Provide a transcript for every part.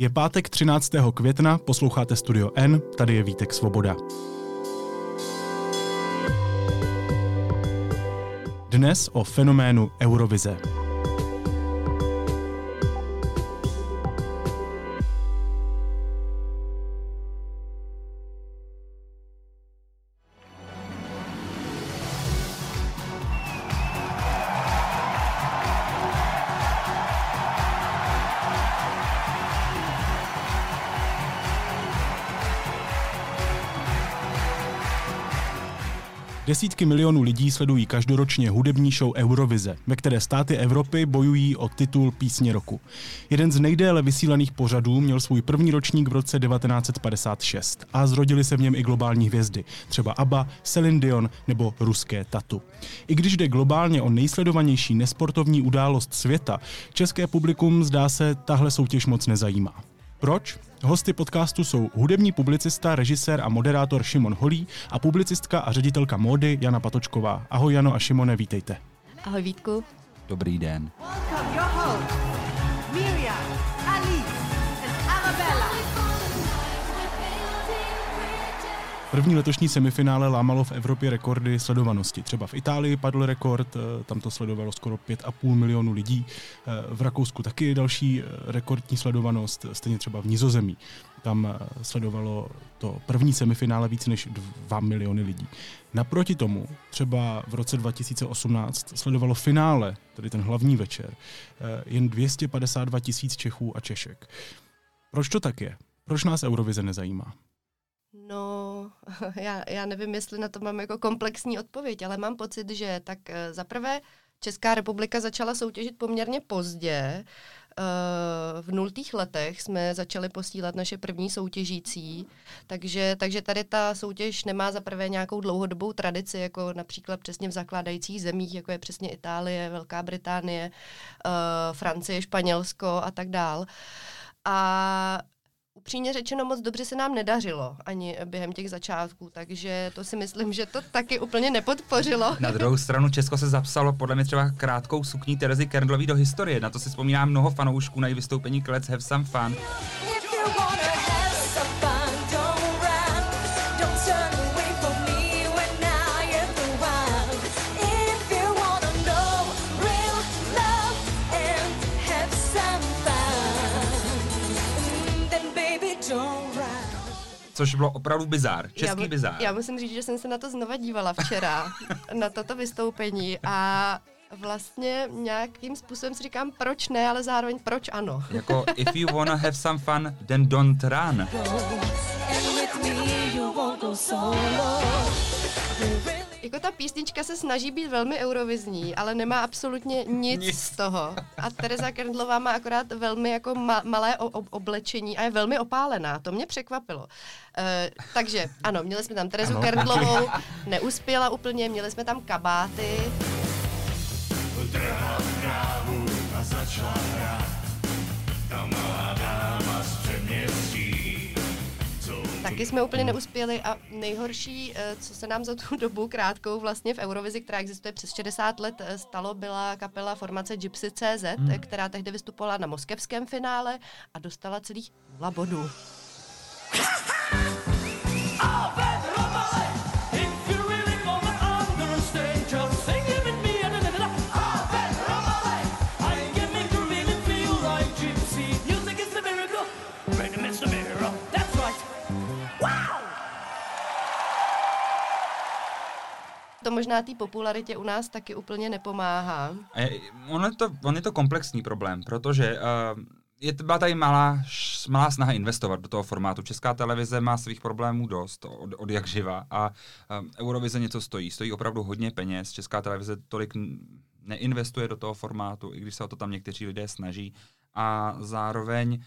Je pátek 13. května, posloucháte Studio N, tady je Vítek Svoboda. Dnes o fenoménu Eurovize. Desítky milionů lidí sledují každoročně hudební show Eurovize, ve které státy Evropy bojují o titul písně roku. Jeden z nejdéle vysílaných pořadů měl svůj první ročník v roce 1956 a zrodili se v něm i globální hvězdy, třeba ABBA, Celine Dion nebo ruské Tatu. I když jde globálně o nejsledovanější nesportovní událost světa, české publikum zdá se tahle soutěž moc nezajímá. Proč? Hosty podcastu jsou hudební publicista, režisér a moderátor Šimon Holý a publicistka a ředitelka módy Jana Patočková. Ahoj Jano a Šimone, vítejte. Ahoj Vítku. Dobrý den. Welcome První letošní semifinále lámalo v Evropě rekordy sledovanosti. Třeba v Itálii padl rekord, eh, tam to sledovalo skoro 5,5 milionu lidí. Eh, V Rakousku taky další eh, rekordní sledovanost, stejně třeba v Nizozemí. Tam sledovalo to první semifinále víc než 2 miliony lidí. Naproti tomu třeba v roce 2018 sledovalo finále, tedy ten hlavní večer, jen 252 tisíc Čechů a Češek. Proč to tak je? Proč nás Eurovize nezajímá? No, já, já nevím, jestli na to mám jako komplexní odpověď, ale mám pocit, že tak eh, za prvé Česká republika začala soutěžit poměrně pozdě. Eh, V nultých letech jsme začali posílat naše první soutěžící, takže, takže tady ta soutěž nemá za prvé nějakou dlouhodobou tradici, jako například přesně v zakládajících zemích, jako je přesně Itálie, Velká Británie, eh, Francie, Španělsko a tak dál. A upřímně řečeno moc dobře se nám nedařilo ani během těch začátků, takže to si myslím, že to taky úplně nepodpořilo. Na druhou stranu Česko se zapsalo podle mě třeba krátkou sukní Terezy Kerndlový do historie. Na to si vzpomíná mnoho fanoušků na její vystoupení Let's Have Some Fun. Což bylo opravdu bizár, český já, bizár. Já musím říct, že jsem se na to znova dívala včera, na toto vystoupení a vlastně nějakým způsobem si říkám, proč ne, ale zároveň proč ano. Jako if you wanna have some fun, then don't run. And with me you won't go solo. Jako ta písnička se snaží být velmi eurovizní, ale nemá absolutně nic, Nic. z toho. A Tereza Kerndlová má akorát velmi jako ma- malé ob- oblečení a je velmi opálená. To mě překvapilo. E, takže ano, měli jsme tam Terezu Ano. Kerndlovou, neuspěla úplně, měli jsme tam kabáty. Taky jsme úplně neuspěli a nejhorší, eh, co se nám za tu dobu krátkou vlastně v Eurovizi, která existuje přes 60 let, eh, stalo, byla kapela formace Gypsy CZ, hmm. která tehdy vystupovala na moskevském finále a dostala celých nula bodů. To možná té popularitě u nás taky úplně nepomáhá. On, je to, on je to komplexní problém, protože uh, je byla tady malá, malá snaha investovat do toho formátu. Česká televize má svých problémů dost, od, od jak živa, a um, Eurovize něco stojí. Stojí opravdu hodně peněz. Česká televize tolik neinvestuje do toho formátu, i když se o to tam někteří lidé snaží. A zároveň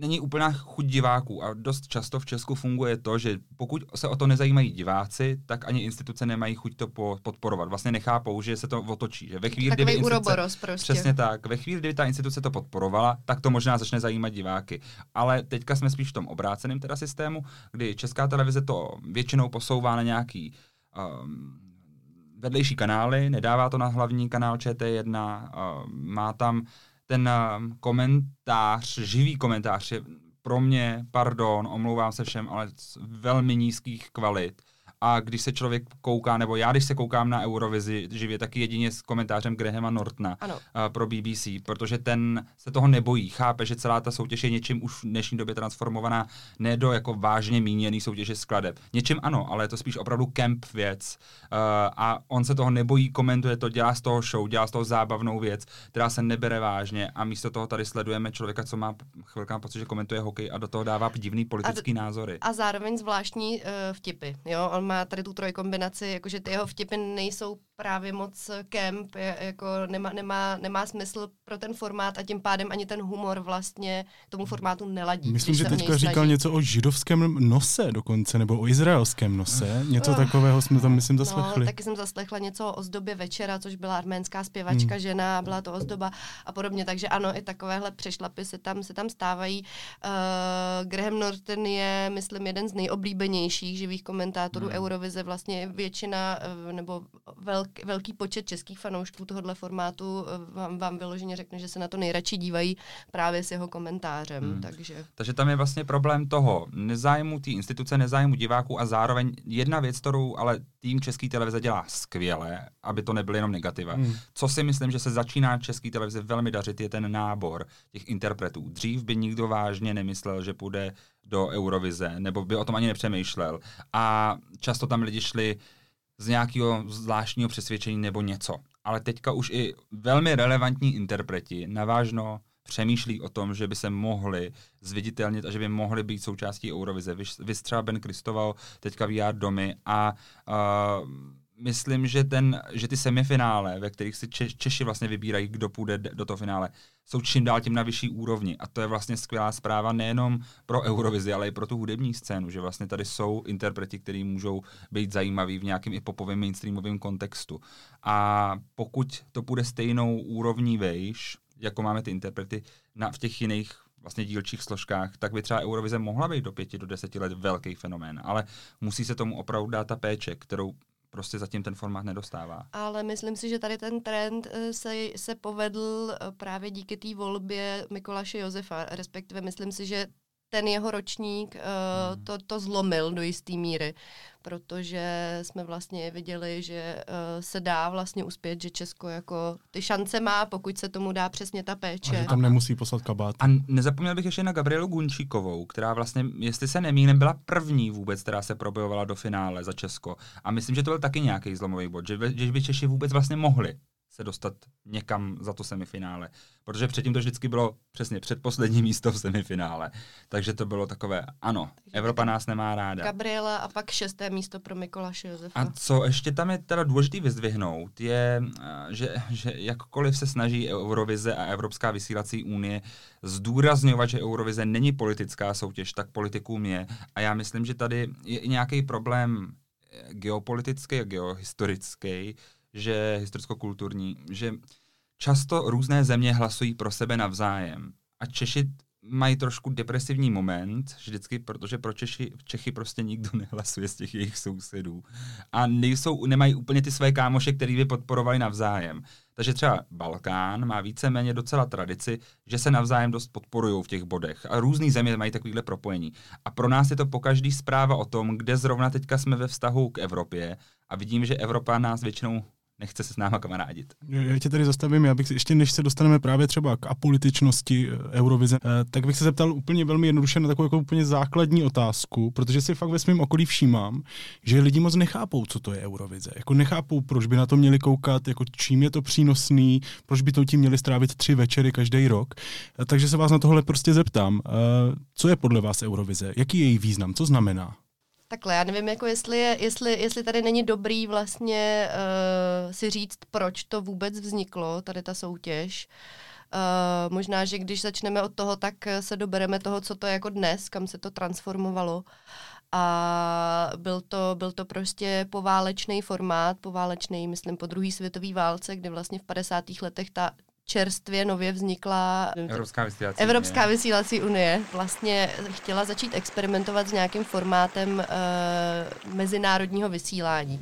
není úplná chuť diváků a dost často v Česku funguje to, že pokud se o to nezajímají diváci, tak ani instituce nemají chuť to po- podporovat. Vlastně nechápou, že se to otočí. Že ve chvíli, Takový kdyby instituce, prostě. Přesně tak. Ve chvíli, kdy ta instituce to podporovala, tak to možná začne zajímat diváky. Ale teďka jsme spíš v tom obráceném teda systému, kdy Česká televize to většinou posouvá na nějaký um, vedlejší kanály, nedává to na hlavní kanál ČT1, uh, má tam ten um, komentář, živý komentář je pro mě, pardon, omlouvám se všem, ale z velmi nízkých kvalit. A když se člověk kouká, nebo já, když se koukám na Eurovizi živě, taky jedině s komentářem Grahama Nortona Ano. a pro BBC, protože ten se toho nebojí, chápe, že celá ta soutěž je něčím už v dnešní době transformovaná ne do jako vážně míněný soutěže skladeb. Něčím ano, ale je to spíš opravdu kemp věc. Uh, a on se toho nebojí, komentuje to, dělá z toho show, dělá z toho zábavnou věc, která se nebere vážně a místo toho tady sledujeme člověka, co má chvilka pocit, že komentuje hokej a do toho dává divný politický názory. A zároveň zvláštní uh, vtipy. Jo? On má tady tu trojkombinaci, jakože ty jeho vtipy nejsou právě moc kemp, jako nemá, nemá, nemá smysl pro ten formát a tím pádem ani ten humor vlastně tomu formátu neladí. Myslím, že teďka říkal snaží. něco o židovském nose dokonce, nebo o izraelském nose. Něco Ah. takového jsme tam, myslím, zaslechli. No, taky jsem zaslechla něco o ozdobě večera, což byla arménská zpěvačka, hmm. žena, byla to ozdoba a podobně. Takže ano, i takovéhle přešlapy se tam, se tam stávají. Uh, Graham Norton je, myslím, jeden z nejoblíbenějších živých komentátorů hmm. Eurovize. Vlastně většina, uh, nebo velk, velký počet českých fanoušků tohohle formátu uh, vám, vám vyloženě řekne, že se na to nejradši dívají právě s jeho komentářem. Hmm. Takže Takže tam je vlastně problém toho nezájmu té instituce, nezájmu diváků a zároveň jedna věc, kterou ale tým České televize dělá skvěle, aby to nebyly jenom negativa. Hmm. Co si myslím, že se začíná České televize velmi dařit, je ten nábor těch interpretů. Dřív by nikdo vážně nemyslel, že půjde do Eurovize, nebo by o tom ani nepřemýšlel. A často tam lidi šli z nějakého zvláštního přesvědčení nebo něco. Ale teďka už i velmi relevantní interpreti navážno přemýšlí o tom, že by se mohli zviditelnit a že by mohli být součástí Eurovize. Vy, vy třeba Ben Kristoval, teďka VR domy a uh, myslím, že, ten, že ty semifinále, ve kterých si Če- Češi vlastně vybírají, kdo půjde do toho finále, jsou čím dál tím na vyšší úrovni. A to je vlastně skvělá zpráva nejenom pro Eurovizi, ale i pro tu hudební scénu, že vlastně tady jsou interpreti, kteří můžou být zajímaví v nějakém i popovém mainstreamovém kontextu. A pokud to půjde stejnou úrovní vejš, jako máme ty interprety na, v těch jiných vlastně dílčích složkách, tak by třeba Eurovize mohla být do pěti, do deseti let velký fenomén, ale musí se tomu opravdu dát ta péče, kterou prostě zatím ten formát nedostává. Ale myslím si, že tady ten trend eh, se, se povedl eh, právě díky té volbě Mikuláše Josefa, respektive myslím si, že ten jeho ročník uh, to, to zlomil do jisté míry, protože jsme vlastně viděli, že uh, se dá vlastně uspět, že Česko jako ty šance má, pokud se tomu dá přesně ta A péče. že tam nemusí poslat kabát. A nezapomněl bych ještě na Gabrielu Gunčíkovou, která vlastně, jestli se nemýlím, byla první vůbec, která se probojovala do finále za Česko. A myslím, že to byl taky nějaký zlomový bod, že by, že by Češi vůbec vlastně mohli se dostat někam za to semifinále. Protože předtím to vždycky bylo přesně předposlední místo v semifinále. Takže to bylo takové, ano, Evropa nás nemá ráda. Gabriela a pak šesté místo pro Mikuláše Josefa. A co ještě tam je teda důležitý vyzdvihnout, je, eh, že, že jakkoliv se snaží Eurovize a Evropská vysílací unie zdůrazňovat, že Eurovize není politická soutěž, tak politikům je. A já myslím, že tady je nějaký problém eh, geopolitický a geohistorický, že historicko-kulturní, že často různé země hlasují pro sebe navzájem. A Češi mají trošku depresivní moment, vždycky, protože pro Češi, Čechy prostě nikdo nehlasuje z těch jejich sousedů. A nejsou, nemají úplně ty své kámoše, který by podporovali navzájem. Takže třeba Balkán má víceméně docela tradici, že se navzájem dost podporují v těch bodech. A různý země mají takovýhle propojení. A pro nás je to pokaždý zpráva o tom, kde zrovna teďka jsme ve vztahu k Evropě a vidím, že Evropa nás většinou nechce se s náma kamarádit. Já tě tady zastavím, já bych ještě než se dostaneme právě třeba k apolitičnosti eh, Eurovize, eh, tak bych se zeptal úplně velmi jednoduše na takovou jako úplně základní otázku, protože si fakt ve svém okolí všímám, že lidi moc nechápou, co to je Eurovize. Jako nechápou, proč by na to měli koukat, jako čím je to přínosný, proč by to tím měli strávit tři večery každý rok. Eh, Takže se vás na tohle prostě zeptám. Co je podle vás Eurovize? Jaký je její význam? Co znamená? Takhle, já nevím, jako jestli, je, jestli, jestli tady není dobrý vlastně uh, si říct, proč to vůbec vzniklo, tady ta soutěž. Uh, možná, že když začneme od toho, tak se dobereme toho, co to je jako dnes, kam se to transformovalo. A byl to, byl to prostě poválečný formát, poválečný, myslím, po druhé světové válce, kdy vlastně v 50. letech ta čerstvě nově vznikla Evropská vysílací Evropská unie. vysílací unie vlastně chtěla začít experimentovat s nějakým formátem uh, mezinárodního vysílání.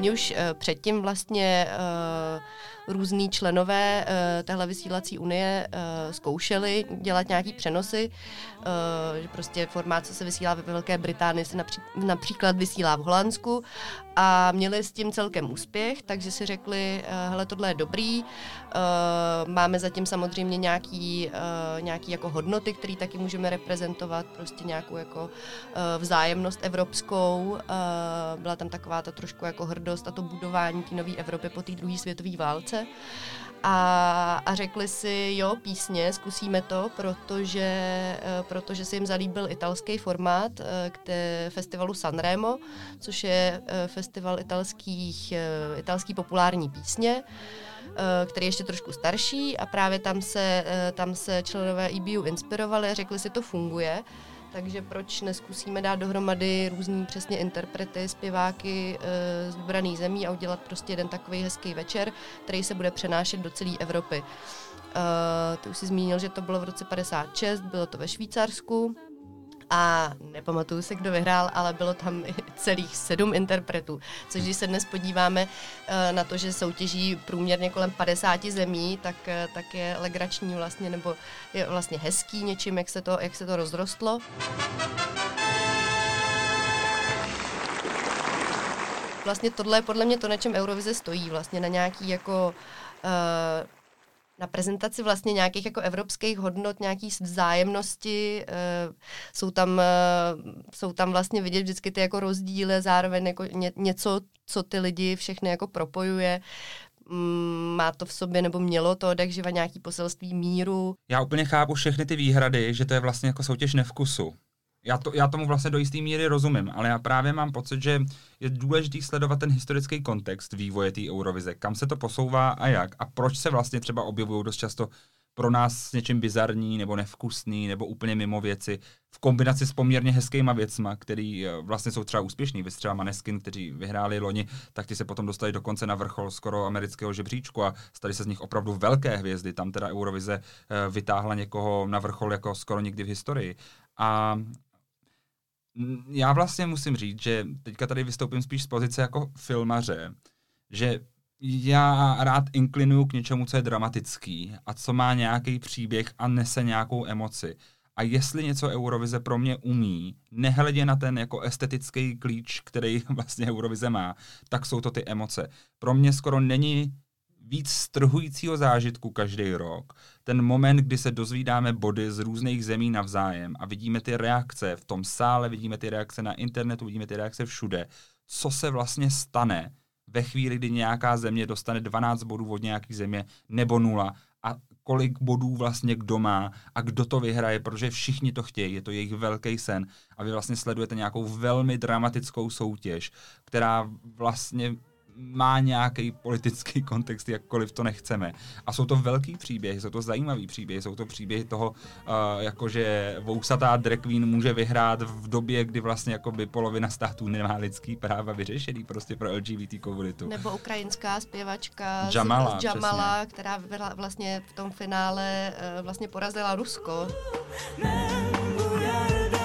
Oni už uh, předtím vlastně různý členové uh, téhle vysílací unie uh, zkoušeli dělat nějaký přenosy, uh, že prostě formát, co se vysílá ve Velké Británii, se napří, například vysílá v Holandsku a měli s tím celkem úspěch, takže si řekli, uh, hele, tohle je dobrý, uh, máme zatím samozřejmě nějaký, uh, nějaký jako hodnoty, které taky můžeme reprezentovat, prostě nějakou jako uh, vzájemnost evropskou, uh, byla tam taková ta trošku jako hrdost a to budování té nové Evropy po té druhé světové válce. A, a řekli si, jo, písně, zkusíme to, protože, eh, protože se jim zalíbil italský formát eh, k té festivalu Sanremo, což je eh, festival italských, italský populární písně který je ještě trošku starší a právě tam se, tam se členové EBU inspirovali a řekli si, to funguje. Takže proč neskusíme dát dohromady různý přesně interprety, zpěváky e, z vybraných zemí a udělat prostě jeden takový hezký večer, který se bude přenášet do celé Evropy. E, ty už si zmínil, že to bylo v roce 56, bylo to ve Švýcarsku a nepamatuju se, kdo vyhrál, ale bylo tam celých sedm interpretů, což když se dnes podíváme uh, na to, že soutěží průměrně kolem 50 zemí, tak, uh, tak je legrační vlastně, nebo je vlastně hezký něčím, jak se to, jak se to rozrostlo. Vlastně tohle je podle mě to, na čem Eurovize stojí, vlastně na nějaký jako uh, na prezentaci vlastně nějakých jako evropských hodnot, nějaký vzájemnosti, e, jsou, tam, e, jsou tam vlastně vidět vždycky ty jako rozdíly, zároveň jako ně, něco, co ty lidi všechny jako propojuje, mm, má to v sobě nebo mělo to odjakživa nějaký poselství míru. Já úplně chápu všechny ty výhrady, že to je vlastně jako soutěž nevkusu. Já, to, já tomu vlastně do jisté míry rozumím, ale já právě mám pocit, že je důležité sledovat ten historický kontext vývoje té Eurovize, kam se to posouvá a jak a proč se vlastně třeba objevují dost často pro nás s něčím bizarní nebo nevkusný nebo úplně mimo věci v kombinaci s poměrně hezkýma věcma, který eh, vlastně jsou třeba úspěšný. Vy třeba Maneskin, kteří vyhráli loni, tak ty se potom dostali dokonce na vrchol skoro amerického žebříčku a stali se z nich opravdu velké hvězdy. Tam teda Eurovize eh, vytáhla někoho na vrchol jako skoro nikdy v historii. A já vlastně musím říct, že teďka tady vystoupím spíš z pozice jako filmaře, že já rád inklinuju k něčemu, co je dramatický a co má nějaký příběh a nese nějakou emoci. A jestli něco Eurovize pro mě umí, nehledě na ten jako estetický klíč, který vlastně Eurovize má, tak jsou to ty emoce. Pro mě skoro není víc strhujícího zážitku každý rok. Ten moment, kdy se dozvídáme body z různých zemí navzájem a vidíme ty reakce v tom sále, vidíme ty reakce na internetu, vidíme ty reakce všude. Co se vlastně stane ve chvíli, kdy nějaká země dostane 12 bodů od nějaké země nebo nula a kolik bodů vlastně kdo má a kdo to vyhraje, protože všichni to chtějí, je to jejich velký sen a vy vlastně sledujete nějakou velmi dramatickou soutěž, která vlastně má nějaký politický kontext, jakkoliv to nechceme. A jsou to velký příběhy, jsou to zajímavý příběhy, jsou to příběhy toho, uh, jakože vousatá drag queen může vyhrát v době, kdy vlastně jakoby polovina států nemá lidský práva vyřešený prostě pro LGBT komunitu. Nebo ukrajinská zpěvačka Jamala, z, z Jamala, která byla vlastně v tom finále uh, vlastně porazila Rusko. We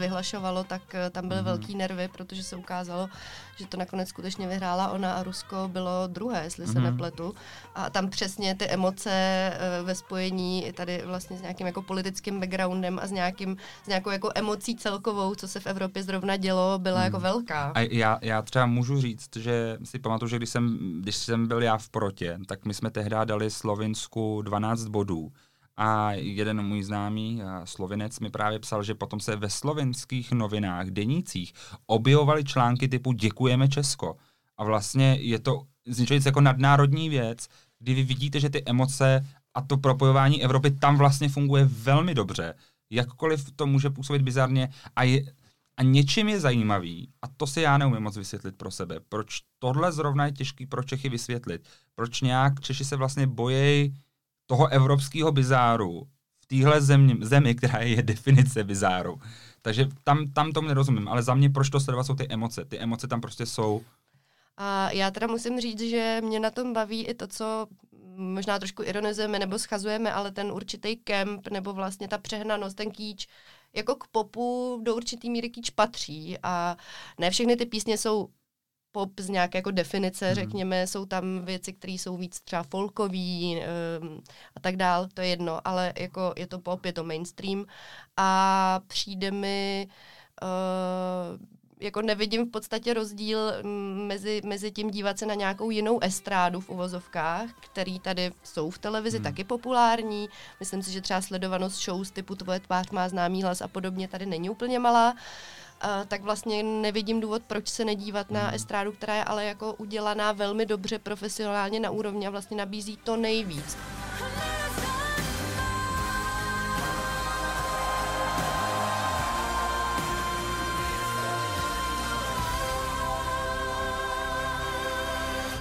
vyhlašovalo, tak eh, tam byly velký nervy, protože se ukázalo, že to nakonec skutečně vyhrála ona a Rusko bylo druhé, jestli se Mhm. nepletu. A tam přesně ty emoce eh, ve spojení i tady vlastně s nějakým jako politickým backgroundem a s, nějakým, s nějakou jako emocí celkovou, co se v Evropě zrovna dělo, byla jako velká. Mhm. A já, já třeba můžu říct, že si pamatuju, že když jsem, když jsem byl já v protě, tak my jsme tehdy dali Slovinsku 12 bodů. A jeden můj známý a slovinec mi právě psal, že potom se ve slovenských novinách, denících objevovaly články typu Děkujeme Česko. A vlastně je to z něčeho nic jako nadnárodní věc, kdy vy vidíte, že ty emoce a to propojování Evropy tam vlastně funguje velmi dobře. Jakkoliv to může působit bizarně a je, a něčím je zajímavý, a to si já neumím moc vysvětlit pro sebe, proč tohle zrovna je těžký pro Čechy vysvětlit. Proč nějak Češi se vlastně bojejí toho evropského bizáru v téhle zemi, zemi, která je definice bizáru. Takže tam, tam tomu nerozumím, ale za mě proč to sledovat jsou ty emoce. Ty emoce tam prostě jsou A já teda musím říct, že mě na tom baví i to, co možná trošku ironizujeme nebo schazujeme, ale ten určitý kemp nebo vlastně ta přehnanost, ten kýč, jako k popu do určitý míry kýč patří a ne všechny ty písně jsou pop z nějaké jako definice, Mhm. řekněme, jsou tam věci, které jsou víc třeba folkový um, a tak dál, to je jedno, ale jako je to pop, je to mainstream a přijde mi uh, jako nevidím v podstatě rozdíl mm, mezi, mezi tím dívat se na nějakou jinou estrádu v uvozovkách, který tady jsou v televizi Hmm. taky populární. Myslím si, že třeba sledovanost shows typu Tvoje tvář má známý hlas a podobně tady není úplně malá. Uh, tak vlastně nevidím důvod, proč se nedívat na estrádu, která je ale jako udělaná velmi dobře, profesionálně na úrovni a vlastně nabízí to nejvíc.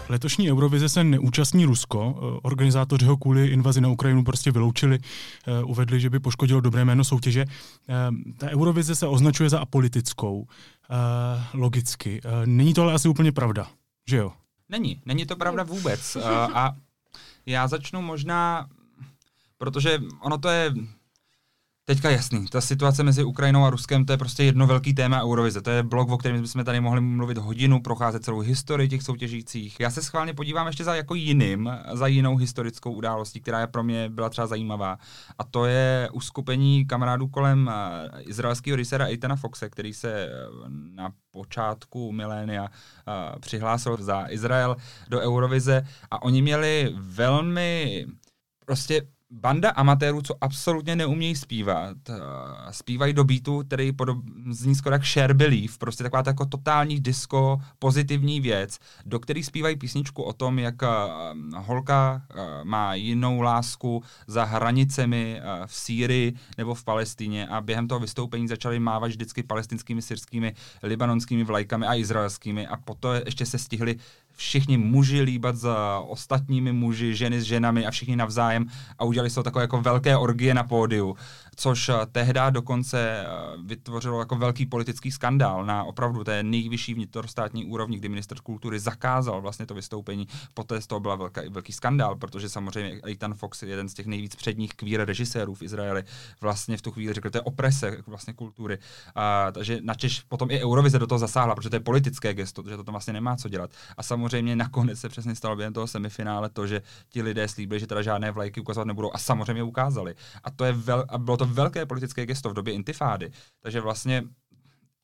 Letošní Eurovize se neúčastní Rusko. Eh, Organizátoři ho kvůli invazi na Ukrajinu prostě vyloučili, eh, uvedli, že by poškodilo dobré jméno soutěže. Eh, Ta Eurovize se označuje za apolitickou, logicky. Není to ale asi úplně pravda, že jo? Není, není to pravda vůbec. A já začnu možná, protože ono to je teďka jasný. Ta situace mezi Ukrajinou a Ruskem, to je prostě jedno velký téma Eurovize. To je blog, o kterém bychom tady mohli mluvit hodinu, procházet celou historii těch soutěžících. Já se schválně podívám ještě za jako jiným, za jinou historickou událostí, která je pro mě byla třeba zajímavá. A to je uskupení kamarádů kolem uh, izraelského rysera Eitana Foxe, který se eh, na počátku milénia uh, přihlásil za Izrael do Eurovize a oni měli velmi prostě banda amatérů, co absolutně neumějí zpívat, uh, zpívají do beatu, který podob, zní skoro jak Share Belief, prostě taková ta jako totální disco, pozitivní věc, do který zpívají písničku o tom, jak uh, holka uh, má jinou lásku za hranicemi v Sýrii nebo v Palestíně a během toho vystoupení začali mávat vždycky palestinskými, syrskými, libanonskými vlajkami a izraelskými a potom ještě se stihli všichni muži líbat za ostatními muži, ženy s ženami a všichni navzájem a udělali toho takové jako velké orgie na pódiu, což eh, tehdy dokonce eh, vytvořilo jako velký politický skandál na opravdu té nejvyšší vnitrostátní úrovni, kdy minister kultury zakázal vlastně to vystoupení. Poté z toho byl velký, velký skandál, protože samozřejmě Ethan Fox je jeden z těch nejvíc předních queer režisérů v Izraeli. Vlastně v tu chvíli řekl, to je oprese vlastně kultury. A, takže načež potom i Eurovize do toho zasáhla, protože to je politické gesto, že to tam vlastně nemá co dělat. A samozřejmě nakonec se přesně stalo během toho semifinále to, že ti lidé slíbili, že teda žádné vlajky ukazovat nebudou a samozřejmě ukázali. A to je vel, a bylo to velké politické gesto v době intifády. Takže vlastně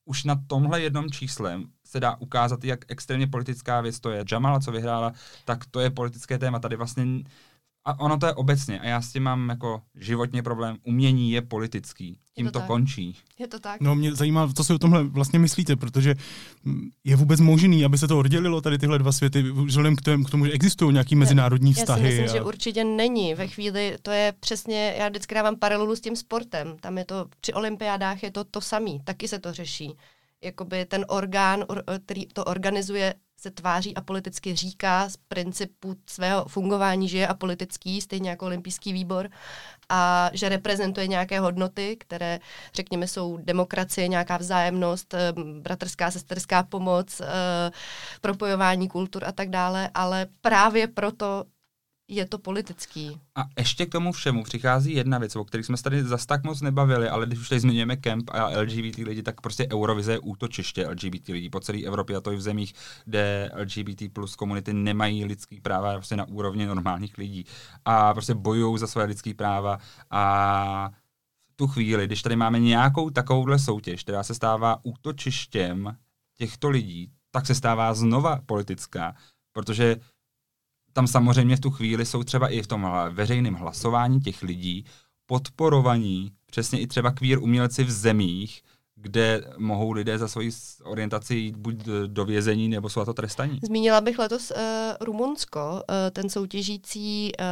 už na tomhle jednom číslem se dá ukázat, jak extrémně politická věc to je. Jamala, co vyhrála, tak to je politické téma. Tady vlastně a ono to je obecně a já s tím mám jako životně problém. Umění je politický. Tím to to, tak. končí. Je to tak? No mě zajímá, co si o tomhle vlastně myslíte, protože je vůbec možný, aby se to oddělilo tady tyhle dva světy, vzhledem k tomu, k tomu že existují nějaký mezinárodní Já vztahy. si myslím, a... že určitě není. Ve chvíli, to je přesně, já vždycky dávám paralelu s tím sportem. Tam je to, při olympiádách je to to samý, taky se to řeší. Jakoby ten orgán, or- který to organizuje, se tváří a politicky říká z principu svého fungování, že je apolitický, stejně jako olympijský výbor, a že reprezentuje nějaké hodnoty, které, řekněme, jsou demokracie, nějaká vzájemnost, eh, bratrská, sesterská pomoc, eh, propojování kultur a tak dále, ale právě proto je to politický. A ještě k tomu všemu přichází jedna věc, o které jsme se tady zas tak moc nebavili, ale když už tady zmiňujeme Camp a LGBT lidi, tak prostě Eurovize je útočiště LGBT lidí po celé Evropě a to i v zemích, kde LGBT plus komunity nemají lidský práva prostě na úrovni normálních lidí a prostě bojují za své lidské práva a v tu chvíli, když tady máme nějakou takovouhle soutěž, která se stává útočištěm těchto lidí, tak se stává znova politická, protože tam samozřejmě v tu chvíli jsou třeba i v tom veřejném hlasování těch lidí podporovaní přesně i třeba queer umělci v zemích, kde mohou lidé za svoji orientaci jít buď do vězení, nebo jsou za to trestaní. Zmínila bych letos uh, Rumunsko, uh, ten soutěžící uh,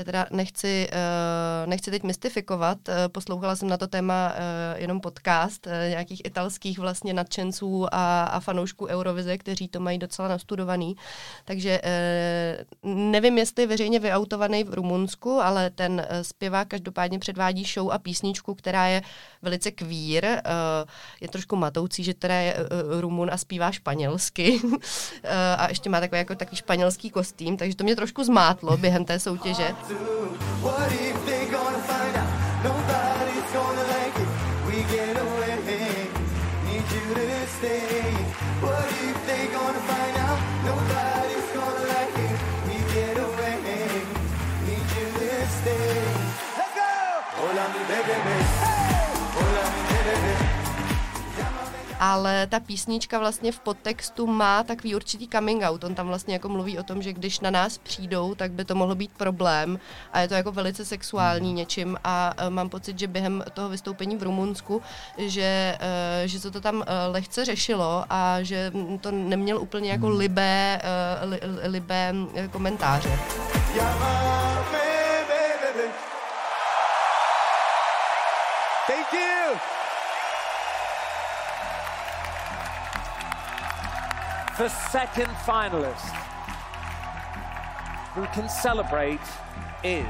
Já teda nechci, uh, nechci teď mystifikovat, uh, poslouchala jsem na to téma uh, jenom podcast nějakých italských vlastně nadšenců a, a fanoušků Eurovize, kteří to mají docela nastudovaný. Takže nevím, jestli je veřejně vyautovaný v Rumunsku, ale ten zpěvák každopádně předvádí show a písničku, která je velice kvír. Je trošku matoucí, že teda je Rumun a zpívá španělsky a ještě má takový, jako, takový španělský kostým, takže to mě trošku zmátlo během té soutěže. What if they gonna find out? Nobody's ale ta písnička vlastně v podtextu má takový určitý coming out. On tam vlastně jako mluví o tom, že když na nás přijdou, tak by to mohlo být problém a je to jako velice sexuální něčím a uh, mám pocit, že během toho vystoupení v Rumunsku, že, uh, že se to tam uh, lehce řešilo a že to neměl úplně jako libé, li, li- libé uh, komentáře. Llámame, baby. The second finalist who can celebrate is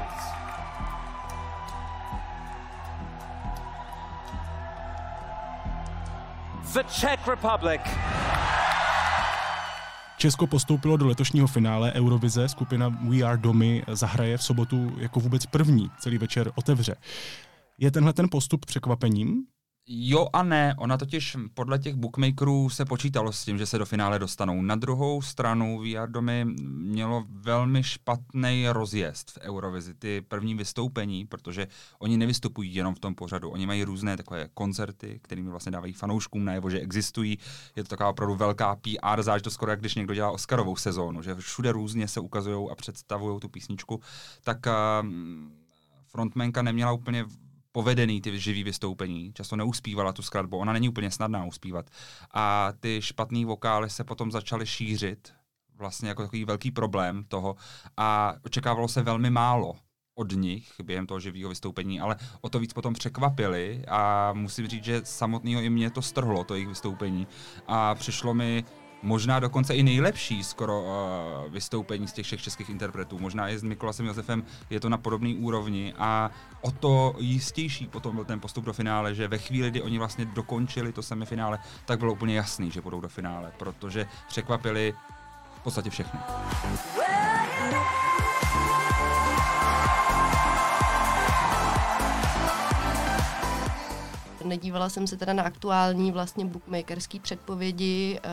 the Czech Republic. Česko postoupilo do letošního finále Eurovize. Skupina We Are Domy zahraje v sobotu jako vůbec první. Celý večer otevře. Je tenhle ten postup překvapením? Jo a ne, ona totiž podle těch bookmakerů se počítalo s tím, že se do finále dostanou. Na druhou stranu VR Domy mělo velmi špatný rozjezd v Eurovizi, ty první vystoupení, protože oni nevystupují jenom v tom pořadu, oni mají různé takové koncerty, kterými vlastně dávají fanouškům najevo, že existují. Je to taková opravdu velká PR záležitost, skoro jak když někdo dělá Oscarovou sezónu, že všude různě se ukazují a představují tu písničku, tak uh, frontmanka neměla úplně povedený ty živý vystoupení. Často neuspívala tu skladbu, ona není úplně snadná uspívat. A ty špatný vokály se potom začaly šířit vlastně jako takový velký problém toho a očekávalo se velmi málo od nich během toho živého vystoupení, ale o to víc potom překvapili a musím říct, že samotného i mě to strhlo, to jejich vystoupení a přišlo mi možná dokonce i nejlepší skoro uh, vystoupení z těch všech českých interpretů. Možná i s Mikolasem Josefem je to na podobné úrovni a o to jistější potom byl ten postup do finále, že ve chvíli, kdy oni vlastně dokončili to semifinále, tak bylo úplně jasný, že budou do finále, protože překvapili v podstatě všechny. Nedívala jsem se teda na aktuální vlastně bookmakerský předpovědi, eh,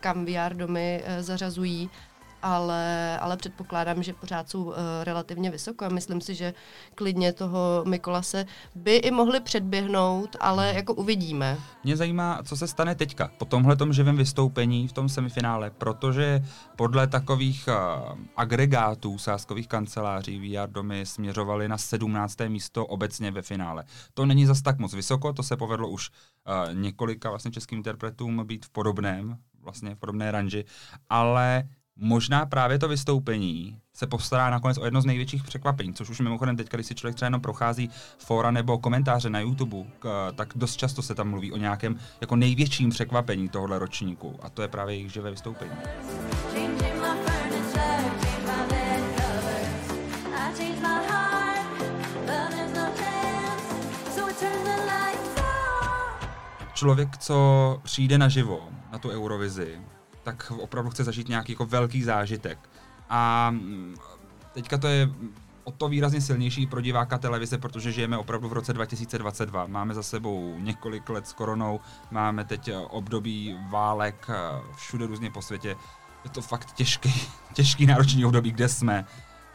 kam VR domy eh, zařazují, ale, ale předpokládám, že pořád jsou eh, relativně vysoko a myslím si, že klidně toho Mikolase by i mohli předběhnout, ale jako uvidíme. Mě zajímá, co se stane teďka, po tomhle živém vystoupení v tom semifinále, protože podle takových uh, agregátů sáskových kanceláří VR domy směřovaly na 17. místo obecně ve finále. To není zas tak moc vysoko, to se povedlo už uh, několika vlastně českým interpretům být v podobném, vlastně v podobné ranži, ale možná právě to vystoupení se postará nakonec o jedno z největších překvapení, což už mimochodem teď, když si člověk třeba jenom prochází fora nebo komentáře na YouTube, tak dost často se tam mluví o nějakém jako největším překvapení tohohle ročníku a to je právě jejich živé vystoupení. Člověk, co přijde naživo na tu Eurovizi, tak opravdu chce zažít nějaký jako velký zážitek. A mm, teďka to je o to výrazně silnější pro diváka televize, protože žijeme opravdu v roce 2022. Máme za sebou několik let s koronou, máme teď eh, období válek eh, všude různě po světě. Je to fakt těžký, těžký náročný období, kde jsme.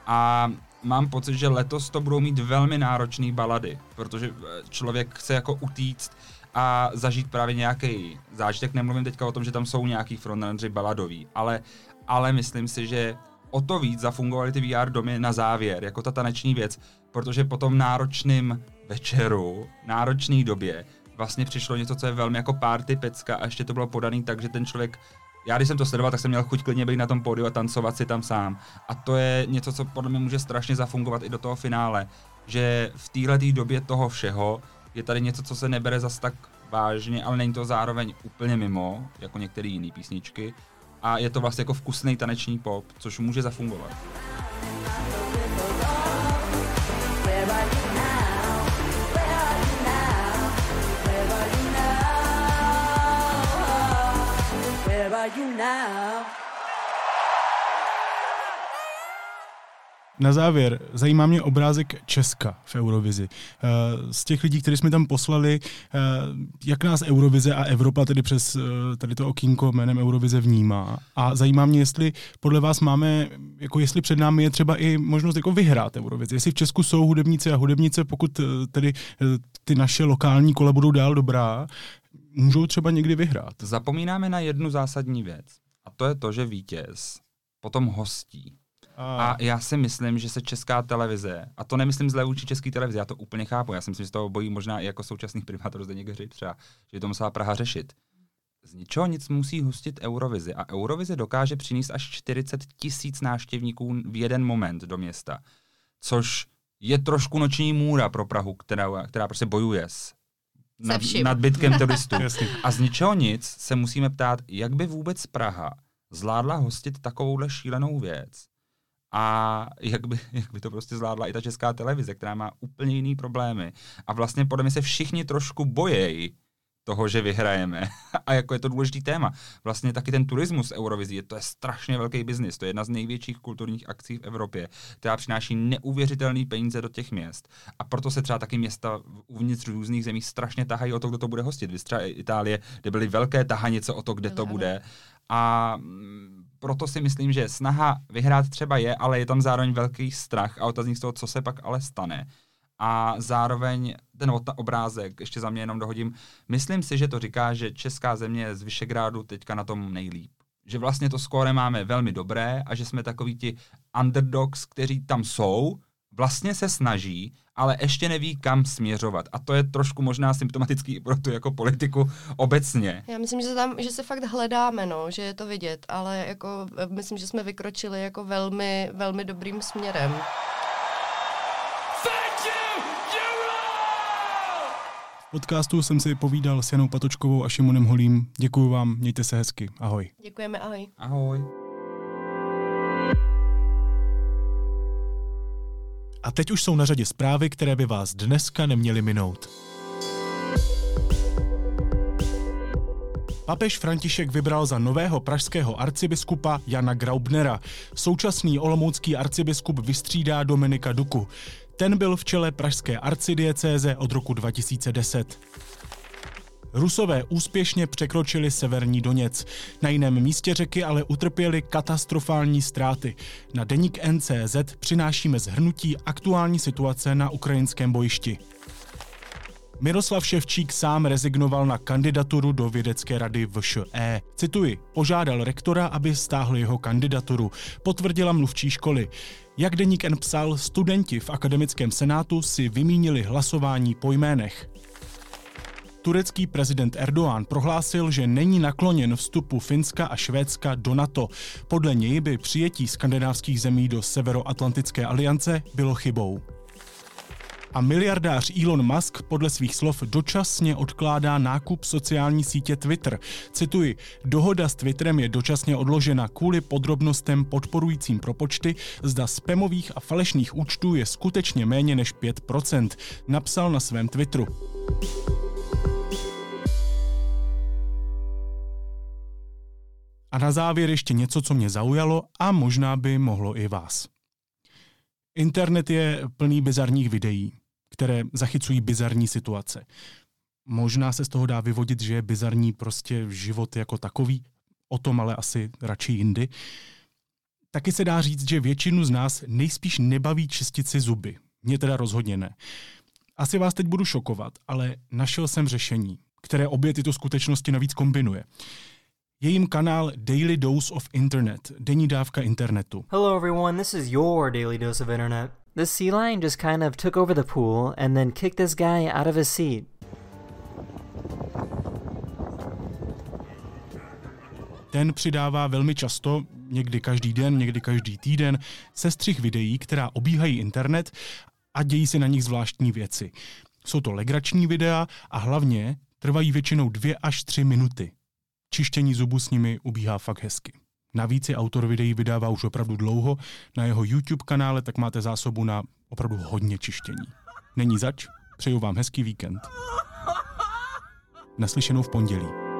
A mám pocit, že letos to budou mít velmi náročné balady, protože eh, člověk chce jako utíct a zažít právě nějaký zážitek. Nemluvím teďka o tom, že tam jsou nějaký frontrunneri baladový, ale, ale myslím si, že o to víc zafungovaly ty VR domy na závěr, jako ta taneční věc, protože po tom náročném večeru, náročné době, vlastně přišlo něco, co je velmi jako party pecka a ještě to bylo podaný tak, že ten člověk Já když jsem to sledoval, tak jsem měl chuť klidně být na tom pódiu a tancovat si tam sám. A to je něco, co podle mě může strašně zafungovat i do toho finále, že v téhle době toho všeho je tady něco, co se nebere zas tak vážně, ale není to zároveň úplně mimo, jako některé jiné písničky. A je to vlastně jako vkusný taneční pop, což může zafungovat. You now? Na závěr, zajímá mě obrázek Česka v Eurovizi. Eh, Z těch lidí, kteří jsme tam poslali, eh, jak nás Eurovize a Evropa tedy přes eh, tady to okýnko jménem Eurovize vnímá. A zajímá mě, jestli podle vás máme, jako jestli před námi je třeba i možnost jako vyhrát Eurovizi. Jestli v Česku jsou hudebníci a hudebnice, pokud tedy ty naše lokální kola budou dál dobrá, můžou třeba někdy vyhrát. Zapomínáme na jednu zásadní věc. A to je to, že vítěz potom hostí. A já si myslím, že se česká televize, a to nemyslím zle vůči české televizi, já to úplně chápu, já si myslím, že z toho bojí možná i jako současný primátor Zdeněk Hřib třeba, že to musela Praha řešit. Z ničeho nic musí hostit Eurovizi a Eurovizi dokáže přinést až 40 tisíc návštěvníků v jeden moment do města, což je trošku noční můra pro Prahu, která, která prostě bojuje s nad, nadbytkem turistů. A z ničeho nic se musíme ptát, jak by vůbec Praha zvládla hostit takovouhle šílenou věc a jak by, jak by to prostě zvládla i ta česká televize, která má úplně jiný problémy. A vlastně podle mě se všichni trošku bojejí toho, že vyhrajeme. A jako je to důležitý téma. Vlastně taky ten turismus Eurovizí, to je strašně velký biznis. To je jedna z největších kulturních akcí v Evropě, která přináší neuvěřitelné peníze do těch měst. A proto se třeba taky města uvnitř různých zemí strašně tahají o to, kdo to bude hostit. Vy třeba Itálie, kde byly velké tahanice o to, kde to bude. A proto si myslím, že snaha vyhrát třeba je, ale je tam zároveň velký strach a otazník z toho, co se pak ale stane. A zároveň ten obrázek, ještě za mě jenom dohodím, myslím si, že to říká, že česká země je z Vyšegrádu teďka na tom nejlíp. Že vlastně to skóre máme velmi dobré a že jsme takový ti underdogs, kteří tam jsou, vlastně se snaží, ale ještě neví, kam směřovat. A to je trošku možná symptomatický i pro tu jako politiku obecně. Já myslím, že se tam, že se fakt hledáme, no, že je to vidět, ale jako eh, myslím, že jsme vykročili jako velmi, velmi dobrým směrem. Podcastu jsem si povídal s Janou Patočkovou a Šimonem Holím. Děkuji vám, mějte se hezky. Ahoj. Děkujeme, ahoj. Ahoj. A teď už jsou na řadě zprávy, které by vás dneska neměly minout. Papež František vybral za nového pražského arcibiskupa Jana Graubnera. Současný olomoucký arcibiskup vystřídá Dominika Duku. Ten byl v čele pražské arcidiecéze od roku 2010. Rusové úspěšně překročili severní Doněc. Na jiném místě řeky ale utrpěli katastrofální ztráty. Na deník NCZ přinášíme zhrnutí aktuální situace na ukrajinském bojišti. Miroslav Ševčík sám rezignoval na kandidaturu do vědecké rady VŠE. Cituji, požádal rektora, aby stáhl jeho kandidaturu, potvrdila mluvčí školy. Jak deník N psal, studenti v akademickém senátu si vymínili hlasování po jménech. Turecký prezident Erdoğan prohlásil, že není nakloněn vstupu Finska a Švédska do NATO. Podle něj by přijetí skandinávských zemí do Severoatlantické aliance bylo chybou. A miliardář Elon Musk podle svých slov dočasně odkládá nákup sociální sítě Twitter. Cituji, dohoda s Twitterem je dočasně odložena kvůli podrobnostem podporujícím propočty, zda spamových a falešných účtů je skutečně méně než 5%, napsal na svém Twitteru. A na závěr ještě něco, co mě zaujalo a možná by mohlo i vás. Internet je plný bizarních videí, které zachycují bizarní situace. Možná se z toho dá vyvodit, že je bizarní prostě život jako takový, o tom ale asi radši jindy. Taky se dá říct, že většinu z nás nejspíš nebaví čistit si zuby. Mně teda rozhodně ne. Asi vás teď budu šokovat, ale našel jsem řešení, které obě tyto skutečnosti navíc kombinuje. Je jim kanál Daily Dose of Internet, denní dávka internetu. Hello, everyone. This is your daily dose of internet. This sea lion just kind of took over the pool and then kicked this guy out of his seat. Ten přidává velmi často, někdy každý den, někdy každý týden, sestřih videí, která obíhají internet a dějí se na nich zvláštní věci. Jsou to legrační videa a hlavně trvají většinou dvě až tři minuty. Čištění zubů s nimi ubíhá fakt hezky. Navíc je autor videí vydává už opravdu dlouho. Na jeho YouTube kanále tak máte zásobu na opravdu hodně čištění. Není zač, přeju vám hezký víkend. Naslyšenou v pondělí.